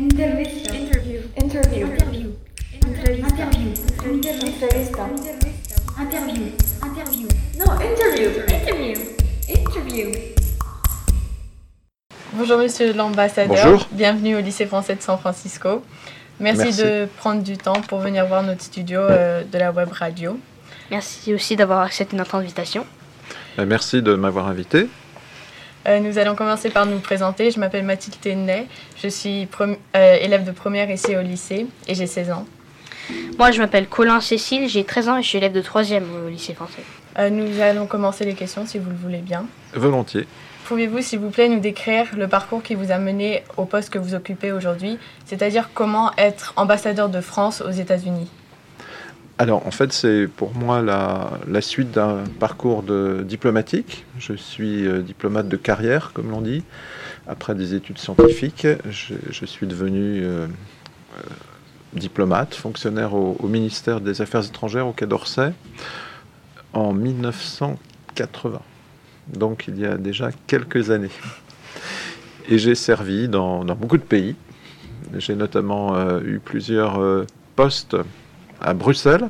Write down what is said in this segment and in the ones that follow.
Intervista. Interview. Interview. Interview. Interview. Entrevista. Interview. Interview. Non, interview. Interview. Interview. Bonjour Monsieur l'ambassadeur, Bonjour. bienvenue au lycée français de San Francisco. Merci, Merci. de prendre du temps pour venir voir notre studio euh, de la web radio. Merci aussi d'avoir accepté notre invitation. Euh, Merci de m'avoir invité. Euh, nous allons commencer par nous présenter. Je m'appelle Mathilde Ténet, je suis euh, élève de première ici au lycée et j'ai 16 ans. Moi, je m'appelle Colin Cécile, j'ai 13 ans et je suis élève de 3e au lycée français. Euh, nous allons commencer les questions si vous le voulez bien. Volontiers. Pouvez-vous s'il vous plaît nous décrire le parcours qui vous a mené au poste que vous occupez aujourd'hui, c'est-à-dire comment être ambassadeur de France aux États-Unis? Alors, en fait, c'est pour moi la, suite d'un parcours de diplomatique. Je suis euh, diplomate de carrière, comme l'on dit. Après des études scientifiques, je, suis devenu euh, euh, diplomate, fonctionnaire au, ministère des Affaires étrangères au Quai d'Orsay en 1980. Donc, il y a déjà quelques années. Et j'ai servi dans, beaucoup de pays. J'ai notamment eu plusieurs postes à Bruxelles,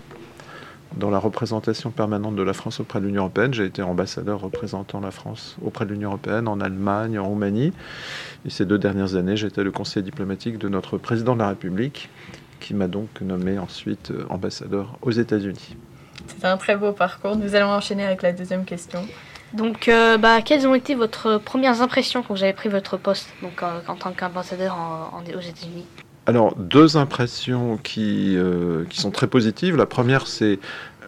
dans la représentation permanente de la France auprès de l'Union européenne. J'ai été ambassadeur représentant la France auprès de l'Union européenne, en Allemagne, en Roumanie. Et ces deux dernières années, j'étais le conseiller diplomatique de notre président de la République, qui m'a donc nommé ensuite euh, ambassadeur aux États-Unis. C'est un très beau parcours. Nous allons enchaîner avec la deuxième question. Donc, euh, bah, quelles ont été votre premières impressions quand vous avez pris votre poste donc, euh, en tant qu'ambassadeur en- en- aux États-Unis? Alors, deux impressions qui, euh, qui sont très positives. La première, c'est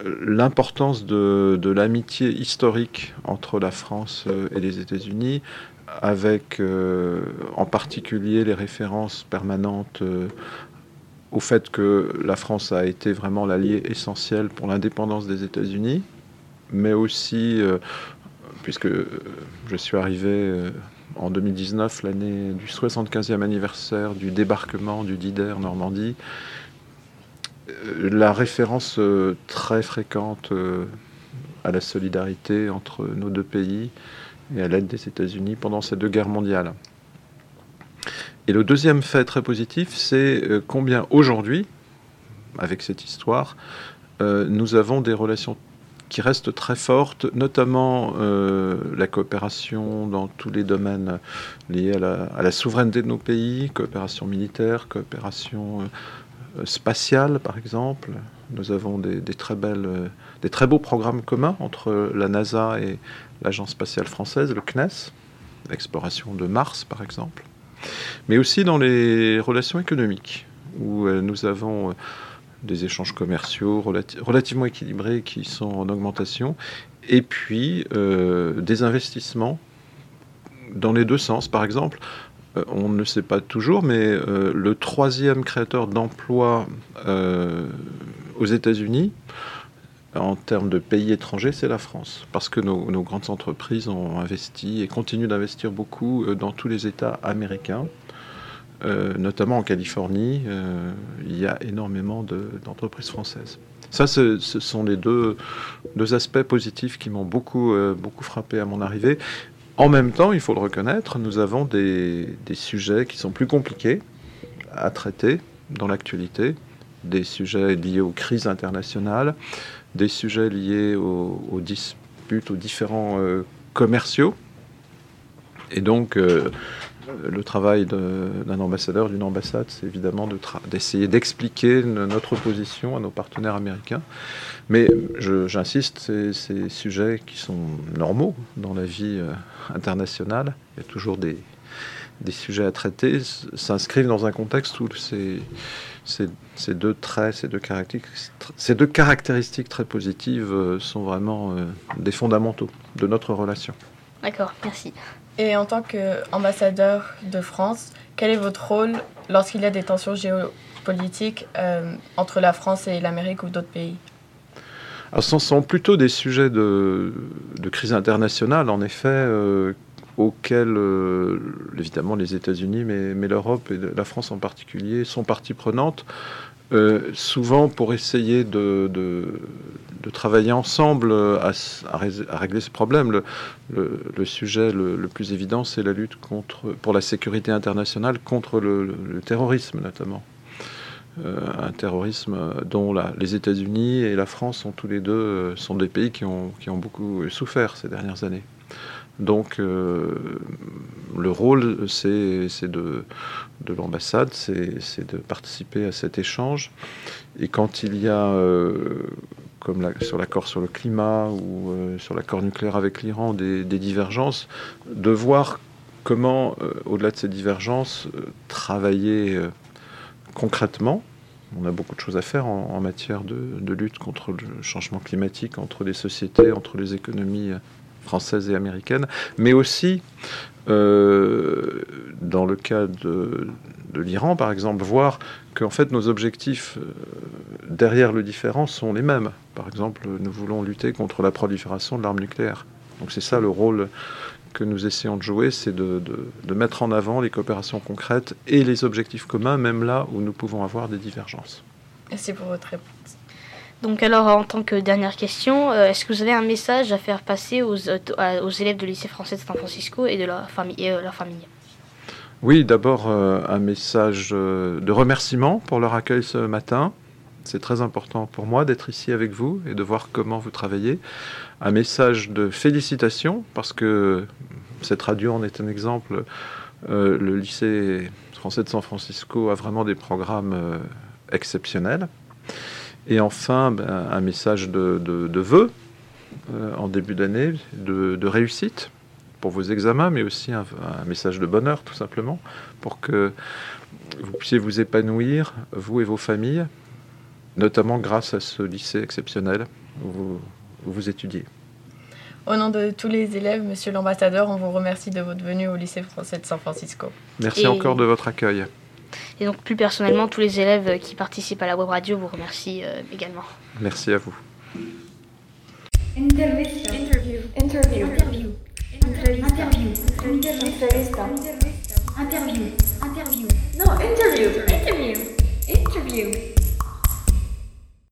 euh, l'importance de, de l'amitié historique entre la France euh, et les États-Unis, avec en particulier les références permanentes au fait que la France a été vraiment l'allié essentiel pour l'indépendance des États-Unis, mais aussi, puisque je suis arrivé en 2019, l'année du 75e anniversaire du débarquement du Dider Normandie, euh, la référence euh, très fréquente euh, à la solidarité entre nos deux pays et à l'aide des États-Unis pendant ces deux guerres mondiales. Et le deuxième fait très positif, c'est combien aujourd'hui, avec cette histoire, nous avons des relations qui restent très fortes, notamment euh, la coopération dans tous les domaines liés à la, souveraineté de nos pays, coopération militaire, coopération euh, spatiale par exemple. Nous avons des, très belles, euh, des très beaux programmes communs entre la NASA et l'Agence spatiale française, le CNES, l'exploration de Mars par exemple, mais aussi dans les relations économiques, où euh, nous avons euh, des échanges commerciaux relati- relativement équilibrés qui sont en augmentation, et puis euh, des investissements dans les deux sens. Par exemple, euh, on ne sait pas toujours, mais euh, le troisième créateur d'emplois aux États-Unis, en termes de pays étrangers, c'est la France. Parce que nos, grandes entreprises ont investi et continuent d'investir beaucoup dans tous les États américains. Euh, notamment en Californie, euh, il y a énormément de- d'entreprises françaises. Ça, ce, sont les deux, deux aspects positifs qui m'ont beaucoup, euh, beaucoup frappé à mon arrivée. En même temps, il faut le reconnaître, nous avons des, des sujets qui sont plus compliqués à traiter dans l'actualité, des sujets liés aux crises internationales, des sujets liés aux, disputes, aux différents commerciaux. Et donc, le travail d'un ambassadeur, d'une ambassade, c'est évidemment d'essayer d'expliquer notre position à nos partenaires américains. Mais j'insiste, c'est ces sujets qui sont normaux dans la vie euh, internationale. Il y a toujours des, sujets à traiter, s'inscrivent dans un contexte où ces, deux traits, ces deux caractéristiques, ces deux caractéristiques très positives euh, sont vraiment euh, des fondamentaux de notre relation. D'accord, merci. Et en tant qu'ambassadeur de France, quel est votre rôle lorsqu'il y a des tensions géopolitiques euh, entre la France et l'Amérique ou d'autres pays? Alors, ce sont plutôt des sujets de, de crise internationale, en effet, euh, auxquels, euh, évidemment, les États-Unis, mais, mais l'Europe et la France en particulier, sont partie prenante. Euh, souvent pour essayer de, de, de travailler ensemble à, s- à régler ce problème. Le, sujet le, plus évident, c'est la lutte contre, pour la sécurité internationale contre le, terrorisme notamment. Euh, un terrorisme dont les États-Unis et la France sont tous les deux euh, sont des pays qui ont, beaucoup souffert ces dernières années. Donc euh, le rôle, c'est de, de l'ambassade, c'est de participer à cet échange. Et quand il y a, euh, comme sur l'accord sur le climat ou euh, sur l'accord nucléaire avec l'Iran, des, divergences, de voir comment, euh, au-delà de ces divergences, euh, travailler concrètement. On a beaucoup de choses à faire en, matière de, lutte contre le changement climatique, entre les sociétés, entre les économies françaises et américaines, mais aussi, dans le cas de, de l'Iran, par exemple, voir qu'en fait nos objectifs derrière le différent sont les mêmes. Par exemple, nous voulons lutter contre la prolifération de l'arme nucléaire. Donc c'est ça le rôle que nous essayons de jouer, c'est de, de- de mettre en avant les coopérations concrètes et les objectifs communs, même là où nous pouvons avoir des divergences. Merci pour votre réponse. Donc alors, en tant que dernière question, euh, est-ce que vous avez un message à faire passer aux, élèves de lycée français de San Francisco et de leur famille, et, euh, leur famille? Oui, d'abord euh, un message de remerciement pour leur accueil ce matin. C'est très important pour moi d'être ici avec vous et de voir comment vous travaillez. Un message de félicitations parce que cette radio en est un exemple. Euh, le lycée français de San Francisco a vraiment des programmes euh, exceptionnels. Et enfin, ben, un message de, vœux euh, en début d'année, de, réussite pour vos examens, mais aussi un message de bonheur tout simplement, pour que vous puissiez vous épanouir, vous et vos familles, notamment grâce à ce lycée exceptionnel où vous, où vous étudiez. Au nom de tous les élèves, Monsieur l'Ambassadeur, on vous remercie de votre venue au lycée français de San Francisco. Merci Et... encore de votre accueil. Et donc plus personnellement, tous les élèves qui participent à la web radio vous remercient euh, également. Merci à vous. Intervista. Interview. Interview. Interview. Interview. Interview. Interview. Interview. No, interview. Interview. Interview.